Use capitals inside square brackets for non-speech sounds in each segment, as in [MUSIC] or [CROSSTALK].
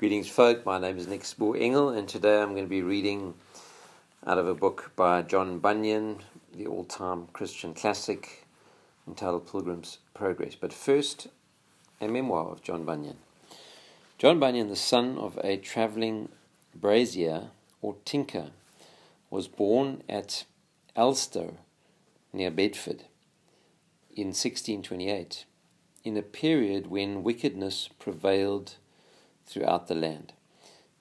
Greetings, folk. My name is Nick Spoor Engel, and today I'm going to be reading out of a book by John Bunyan, the all time Christian classic entitled Pilgrim's Progress. But first, a memoir of John Bunyan. John Bunyan, the son of a travelling brazier or tinker, was born at Elstow near Bedford in 1628, in a period when wickedness prevailed throughout the land.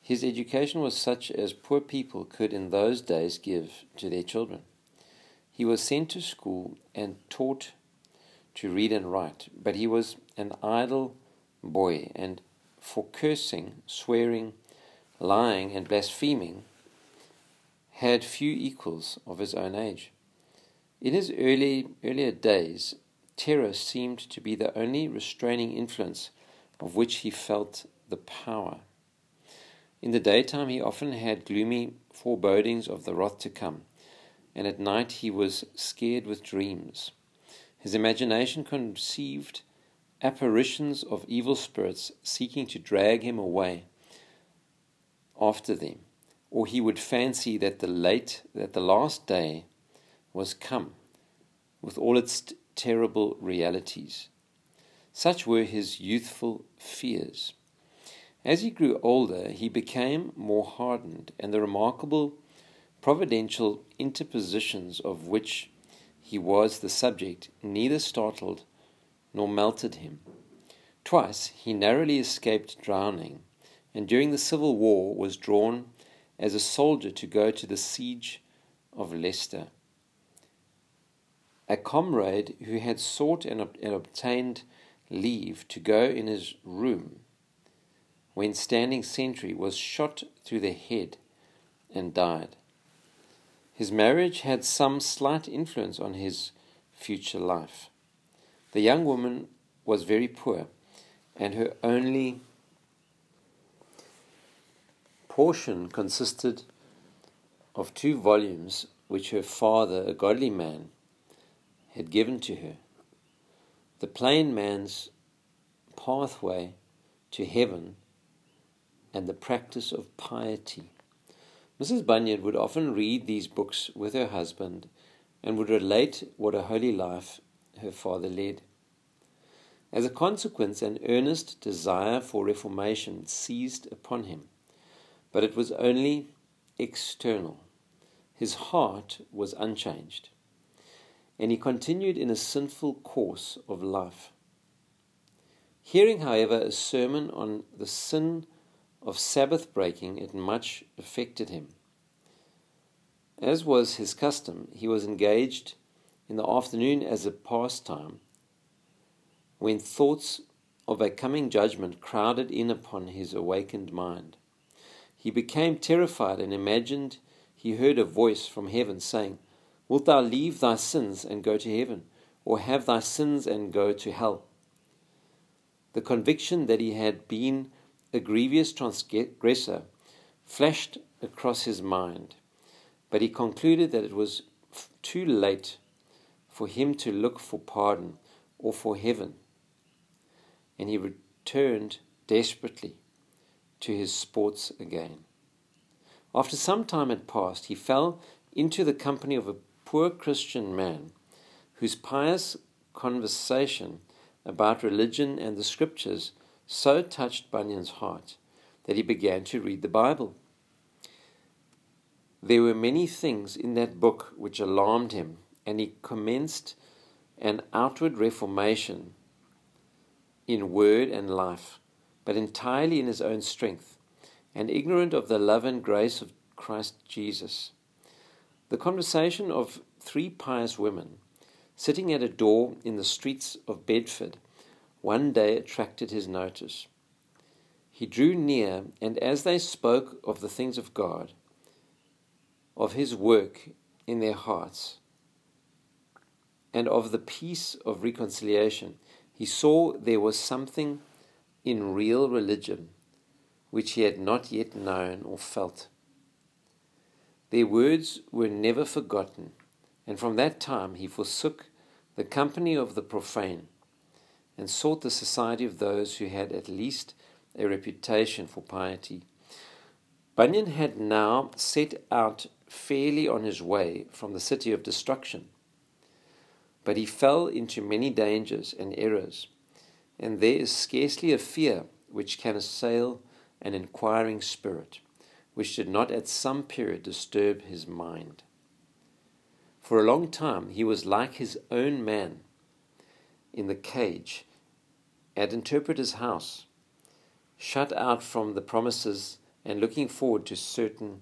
His education was such as poor people could in those days give to their children. He was sent to school and taught to read and write, but he was an idle boy, and for cursing, swearing, lying, and blaspheming, had few equals of his own age. In his early, earlier days, terror seemed to be the only restraining influence of which he felt the power. In the daytime, he often had gloomy forebodings of the wrath to come, and at night he was scared with dreams. His imagination conceived apparitions of evil spirits seeking to drag him away after them, or he would fancy that the late that the last day was come, with all its t- terrible realities. Such were his youthful fears. As he grew older, he became more hardened, and the remarkable providential interpositions of which he was the subject neither startled nor melted him. Twice he narrowly escaped drowning, and during the Civil War was drawn as a soldier to go to the siege of Leicester. A comrade who had sought and, and obtained leave to go in his room when standing sentry, was shot through the head and died. His marriage had some slight influence on his future life. The young woman was very poor, and her only portion consisted of two volumes which her father, a godly man, had given to her. The plain man's pathway to heaven and the practice of piety. Mrs. Bunyan would often read these books with her husband and would relate what a holy life her father led. As a consequence, an earnest desire for reformation seized upon him, but it was only external. His heart was unchanged, and he continued in a sinful course of life. Hearing, however, a sermon on the sin of Sabbath breaking, it much affected him. As was his custom, he was engaged in the afternoon as a pastime when thoughts of a coming judgment crowded in upon his awakened mind. He became terrified and imagined he heard a voice from heaven saying, Wilt thou leave thy sins and go to heaven, or have thy sins and go to hell? The conviction that he had been a grievous transgressor flashed across his mind, but he concluded that it was too late for him to look for pardon or for heaven, and he returned desperately to his sports again. After some time had passed, he fell into the company of a poor Christian man whose pious conversation about religion and the scriptures so touched Bunyan's heart that he began to read the Bible. There were many things in that book which alarmed him, and he commenced an outward reformation in word and life, but entirely in his own strength, and ignorant of the love and grace of Christ Jesus. The conversation of three pious women sitting at a door in the streets of Bedford one day attracted his notice. He drew near, and as they spoke of the things of God, of his work in their hearts, and of the peace of reconciliation, he saw there was something in real religion which he had not yet known or felt. Their words were never forgotten, and from that time he forsook the company of the profane and sought the society of those who had at least a reputation for piety. Bunyan had now set out fairly on his way from the city of destruction, but he fell into many dangers and errors, and there is scarcely a fear which can assail an inquiring spirit, which did not at some period disturb his mind. For a long time he was like his own man in the cage at Interpreter's house, shut out from the promises and looking forward to certain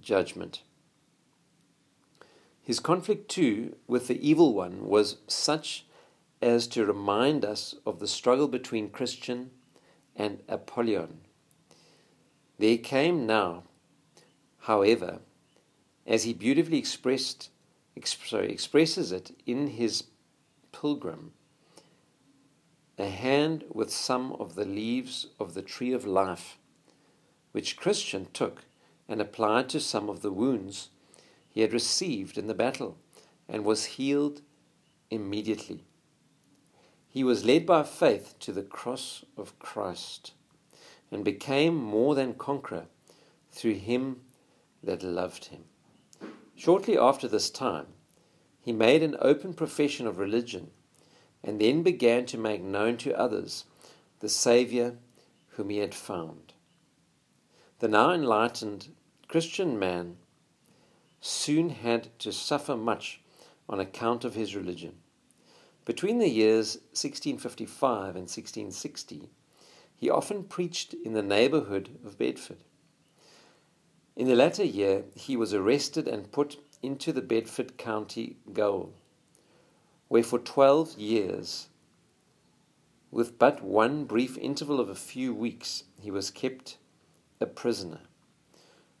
judgment. His conflict, too, with the evil one was such as to remind us of the struggle between Christian and Apollyon. There came now, however, as he beautifully expressed, exp- sorry, expresses it in his pilgrim, a hand with some of the leaves of the tree of life, which Christian took and applied to some of the wounds he had received in the battle, and was healed immediately. He was led by faith to the cross of Christ, and became more than conqueror through him that loved him. Shortly after this time, he made an open profession of religion and then began to make known to others the Saviour whom he had found. The now enlightened Christian man soon had to suffer much on account of his religion. Between the years 1655 and 1660, he often preached in the neighborhood of Bedford. In the latter year, he was arrested and put into the Bedford County Gaol where for 12 years, with but one brief interval of a few weeks, he was kept a prisoner.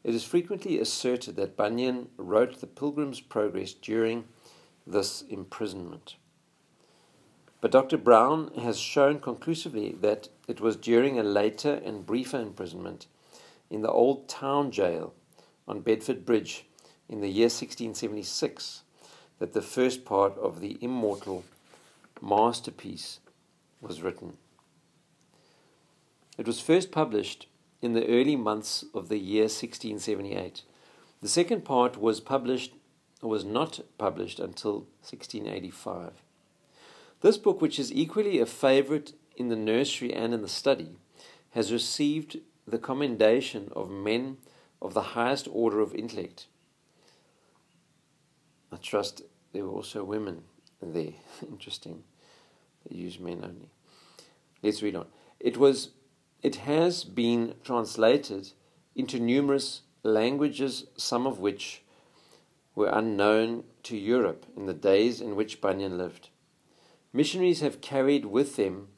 It is frequently asserted that Bunyan wrote the Pilgrim's Progress during this imprisonment. But Dr. Brown has shown conclusively that it was during a later and briefer imprisonment in the old town jail on Bedford Bridge in the year 1676 that the first part of the immortal masterpiece was written. It was first published in the early months of the year 1678. The second part was published was not published until 1685. This book, which is equally a favorite in the nursery and in the study, has received the commendation of men of the highest order of intellect. I trust there were also women there. [LAUGHS] Interesting. They use men only. Let's read on. It was it has been translated into numerous languages, some of which were unknown to Europe in the days in which Bunyan lived. Missionaries have carried with them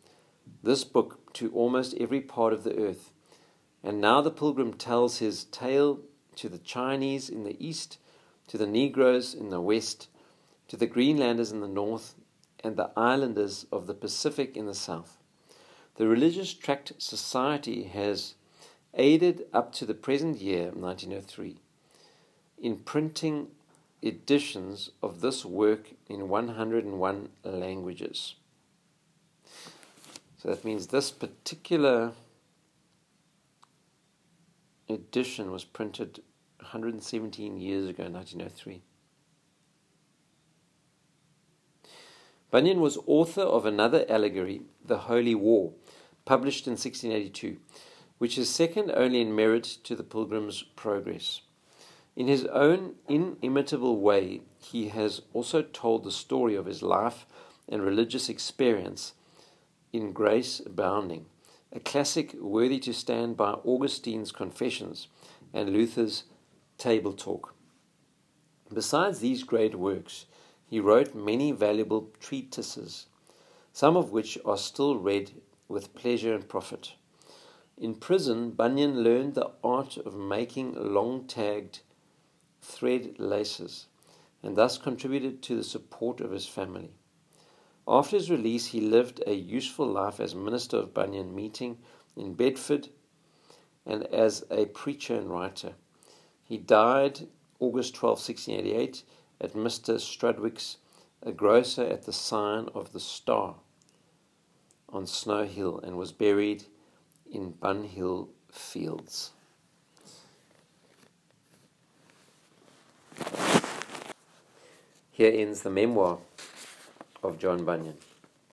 this book to almost every part of the earth, and now the pilgrim tells his tale to the Chinese in the east, to the Negroes in the west, to the Greenlanders in the north and the islanders of the Pacific in the south. The Religious Tract Society has aided up to the present year, 1903, in printing editions of this work in 101 languages. So that means this particular edition was printed 117 years ago, 1903. Bunyan was author of another allegory, The Holy War, published in 1682, which is second only in merit to The Pilgrim's Progress. In his own inimitable way, he has also told the story of his life and religious experience in Grace Abounding, a classic worthy to stand by Augustine's Confessions and Luther's Table Talk. Besides these great works, he wrote many valuable treatises, some of which are still read with pleasure and profit. In prison, Bunyan learned the art of making long tagged thread laces and thus contributed to the support of his family. After his release, he lived a useful life as minister of Bunyan meeting in Bedford and as a preacher and writer. He died August 12, 1688 at Mr. Strudwick's, a grocer at the sign of the Star on Snow Hill, and was buried in Bunhill Fields. Here ends the memoir of John Bunyan.